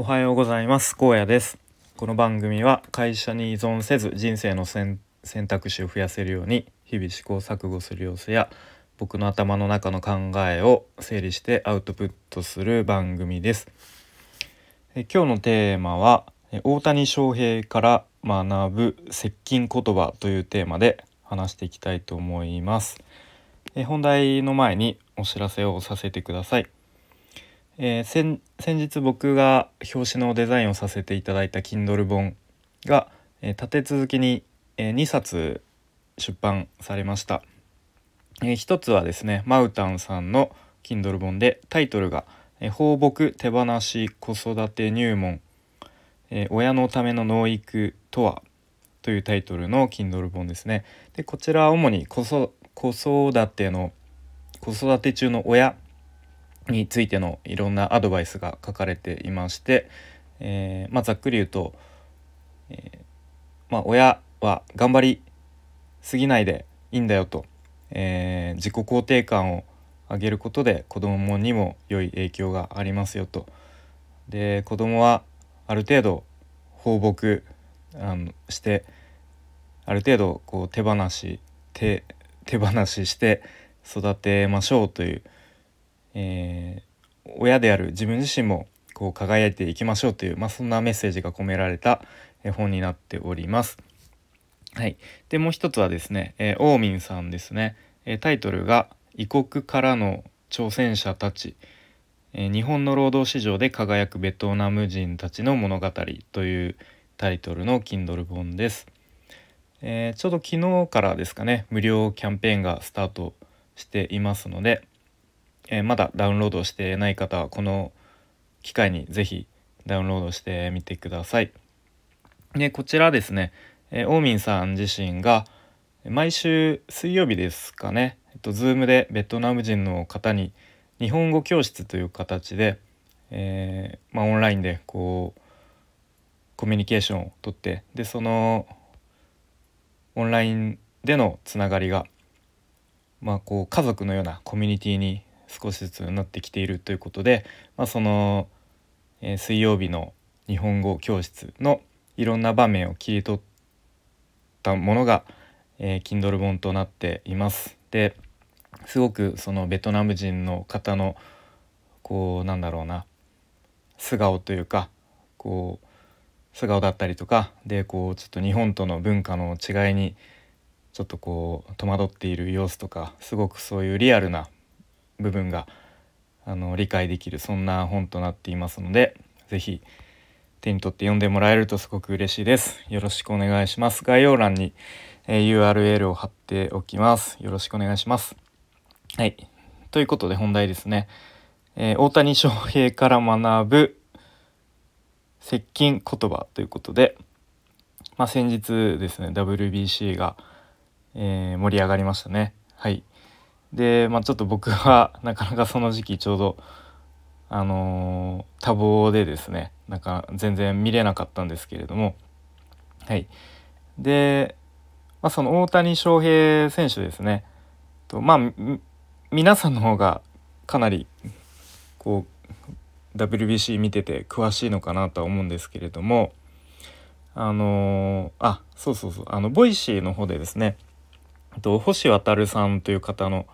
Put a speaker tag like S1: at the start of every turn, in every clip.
S1: おはようございます。高野です。この番組は会社に依存せず人生の選択肢を増やせるように日々試行錯誤する様子や僕の頭の中の考えを整理してアウトプットする番組です。え今日のテーマは大谷翔平から学ぶ接近言葉というテーマで話していきたいと思います。え本題の前にお知らせをさせてください。えー、先日僕が表紙のデザインをさせていただいた Kindle 本が、えー、立て続けに、えー、2冊出版されました、えー、一つはですねマウタンさんの Kindle 本でタイトルが「え、放牧手放し子育て入門、え、親のための農育とは」というタイトルの Kindle 本ですね。でこちらは主に子育ての子育て中の親についてのいろんなアドバイスが書かれていまして、えー、まあ、ざっくり言うと、えー、まあ、親は頑張りすぎないでいいんだよと、えー、自己肯定感を上げることで子供にも良い影響がありますよと。で子供はある程度放牧あのしてある程度こう手放し手手放しして育てましょうというえー、親である自分自身もこう輝いていきましょうという、まあ、そんなメッセージが込められた本になっております。はい、でもう一つはですね、えー、オーミンさんですね、えー、タイトルが「異国からの挑戦者たち」えー、日本の労働市場で輝くベトナム人たちの物語」というタイトルの Kindle 本です。えー、ちょうど昨日からですかね無料キャンペーンがスタートしていますので、えー、まだダウンロードしてない方はこの機会に是非ダウンロードしてみてください。でこちらですね、えー、オーミンさん自身が毎週水曜日ですかね、えっと、Zoom でベトナム人の方に日本語教室という形で、えー、まあ、オンラインでこうコミュニケーションをとってでそのオンラインでのつながりが、まあ、こう家族のようなコミュニティに少しずつなってきているということで、まあ、その、えー、水曜日の日本語教室のいろんな場面を切り取ったものが、えー、Kindle 本となっています。ですごくそのベトナム人の方のこうなんだろうな素顔というかこう素顔だったりとかでこうちょっと日本との文化の違いにちょっとこう戸惑っている様子とかすごくそういうリアルな部分があの理解できるそんな本となっていますので是非手に取って読んでもらえるとすごく嬉しいです。よろしくお願いします。概要欄に、えー、URL を貼っておきます。よろしくお願いします。はい。ということで本題ですね。えー、大谷翔平から学ぶ接近言葉ということで、まあ、先日ですね WBC が、えー、盛り上がりましたね。はい。で、まあ、ちょっと僕は なかなかその時期ちょうどあのー、多忙でですねなんか全然見れなかったんですけれどもはい。で、まあ、その大谷翔平選手ですね。とまあ皆さんの方がかなりこう WBC 見てて詳しいのかなとは思うんですけれどもあのー、あそうそうそうあのボイシーの方でですねと星渉さんという方の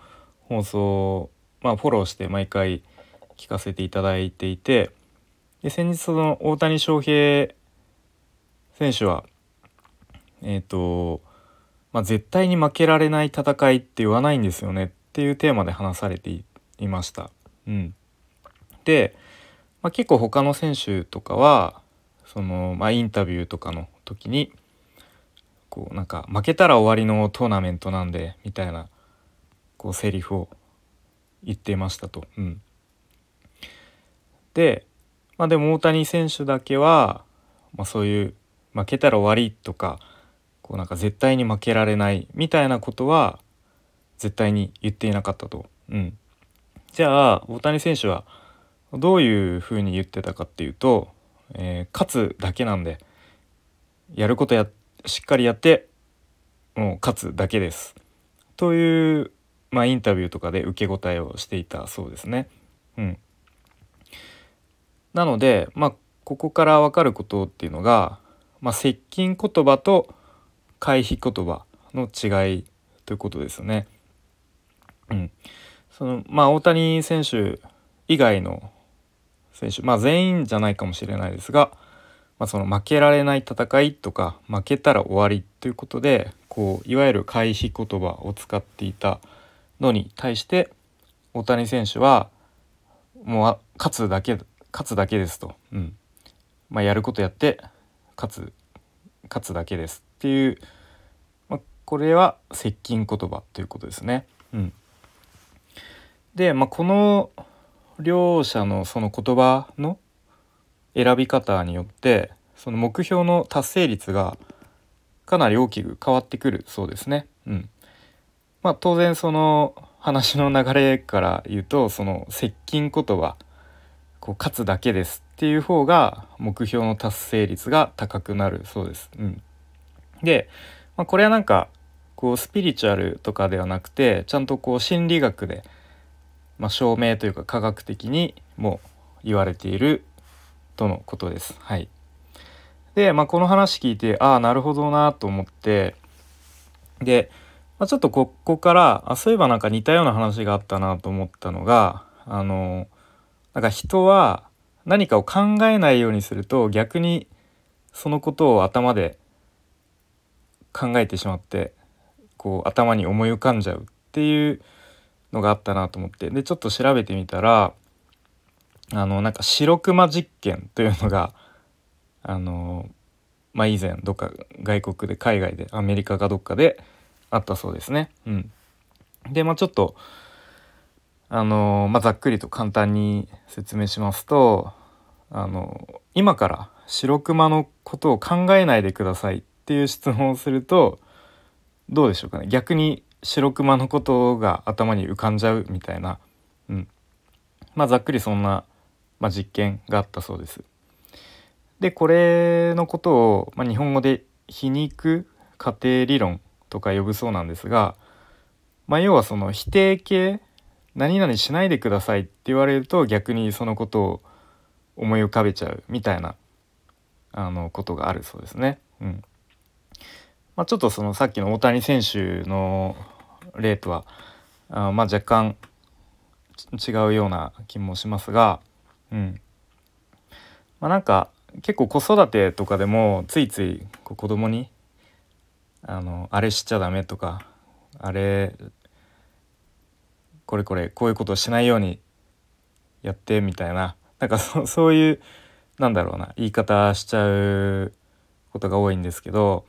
S1: 放送まあ、フォローして毎回聞かせていただいていてで先日その大谷翔平選手はえっ、ー、と、まあ、絶対に負けられない戦いって言わないんですよねっていうテーマで話されていました。うん、で、まあ、結構他の選手とかはその、まあ、インタビューとかの時にこうなんか負けたら終わりのトーナメントなんでみたいなこうセリフを言っていましたと。うん、で、まあ、でも大谷選手だけは、まあ、そういう負けたら終わりとかこうなんか絶対に負けられないみたいなことは絶対に言っていなかったと。うん、じゃあ大谷選手はどういうふうに言ってたかっていうと、えー、勝つだけなんでやることやってしっかりやってもう勝つだけです。というまあ、インタビューとかで受け答えをしていたそうですね。うん、なので、まあ、ここから分かることっていうのが、まあ、接近言葉と回避言葉の違いということですね。うん、そのまあ大谷選手以外の選手まあ全員じゃないかもしれないですが、まあ、その負けられない戦いとか負けたら終わりということでこういわゆる回避言葉を使っていたのに対して大谷選手はもう勝つだけ勝つだけですと、うん。まあ、やることやって勝つ勝つだけですっていう、まあ、これは接近言葉ということですね。うん、で、まあ、この両者のその言葉の選び方によってその目標の達成率がかなり大きく変わってくるそうですね。うん、まあ当然その話の流れから言うとその接近言葉こう勝つだけですっていう方が目標の達成率が高くなるそうです。うん、で、まあ、これはなんかこうスピリチュアルとかではなくてちゃんとこう心理学でまあ、証明というか科学的にも言われているとのことです。はい、で、まあ、この話聞いてああなるほどなと思ってで、まあ、ちょっとここからあそういえばなんか似たような話があったなと思ったのがあのなんか人は何かを考えないようにすると逆にそのことを頭で考えてしまってこう頭に思い浮かんじゃうっていうのがあったなと思ってでちょっと調べてみたらあのなんか白熊実験というのが あのまあ以前どっか外国で海外でアメリカかどっかであったそうですね。うん、でまあちょっとあのまあ、ざっくりと簡単に説明しますとあの今から白熊のことを考えないでくださいっていう質問をするとどうでしょうかね。逆に白熊のことが頭に浮かんじゃうみたいな、うん、まあざっくりそんな、まあ、実験があったそうです。でこれのことを、まあ、日本語で皮肉仮定理論とか呼ぶそうなんですが、まあ、要はその否定形何々しないでくださいって言われると逆にそのことを思い浮かべちゃうみたいなあのことがあるそうですね。うんまあ、ちょっとそのさっきの大谷選手の例とはあまあ若干違うような気もしますが、うん。まあ、なんか結構子育てとかでもついついこう子供にあのあれしちゃダメとかあれこれこれこういうことをしないようにやってみたいな。なんかそ そういうなんだろうな言い方しちゃうことが多いんですけど、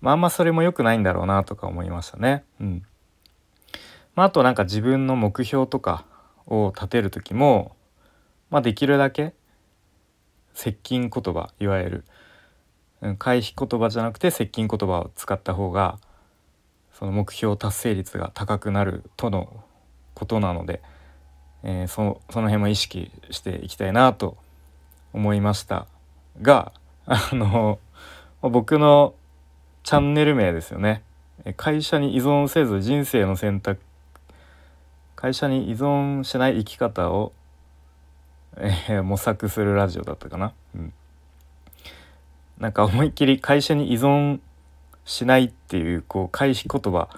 S1: まあ、あんまそれも良くないんだろうなとか思いましたね。うん。まあ、あとなんか自分の目標とかを立てる時も、まあ、できるだけ接近言葉いわゆる回避言葉じゃなくて接近言葉を使った方がその目標達成率が高くなるとのことなので、えー、そその辺も意識していきたいなと思いましたがあの僕のチャンネル名ですよね。会社に依存せず人生の選択会社に依存しない生き方を、えー、模索するラジオだったかな？うん、なんか思いっきり会社に依存しないっていうこう回避言葉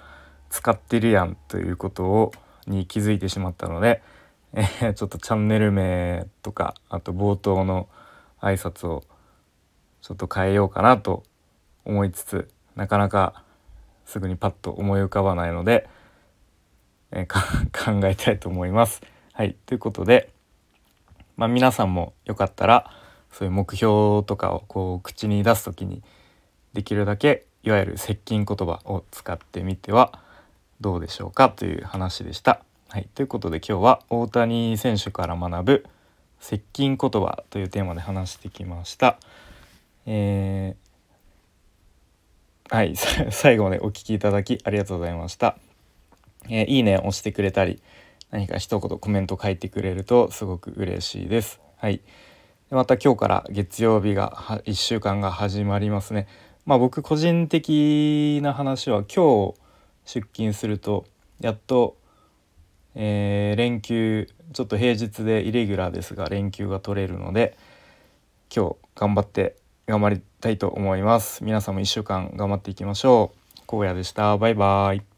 S1: 使ってるやんということをに気づいてしまったので、えー、ちょっとチャンネル名とかあと冒頭の挨拶をちょっと変えようかなと思いつつなかなかすぐにパッと思い浮かばないのでえー、考えたいと思います。はい、ということで、まあ、皆さんもよかったらそういう目標とかをこう口に出す時にできるだけいわゆる接近言葉を使ってみてはどうでしょうかという話でした。はい、ということで今日は大谷選手から学ぶ接近言葉というテーマで話してきました。えー、はい 最後までお聴きいただきありがとうございました。えー、いいね押してくれたり何か一言コメント書いてくれるとすごく嬉しいです。はい、また今日から月曜日が1週間が始まりますね。まあ僕個人的な話は今日出勤するとやっと、えー、連休ちょっと平日でイレギュラーですが連休が取れるので、今日頑張って頑張りたいと思います。皆さんも1週間頑張っていきましょう。荒野でした。バイバイ。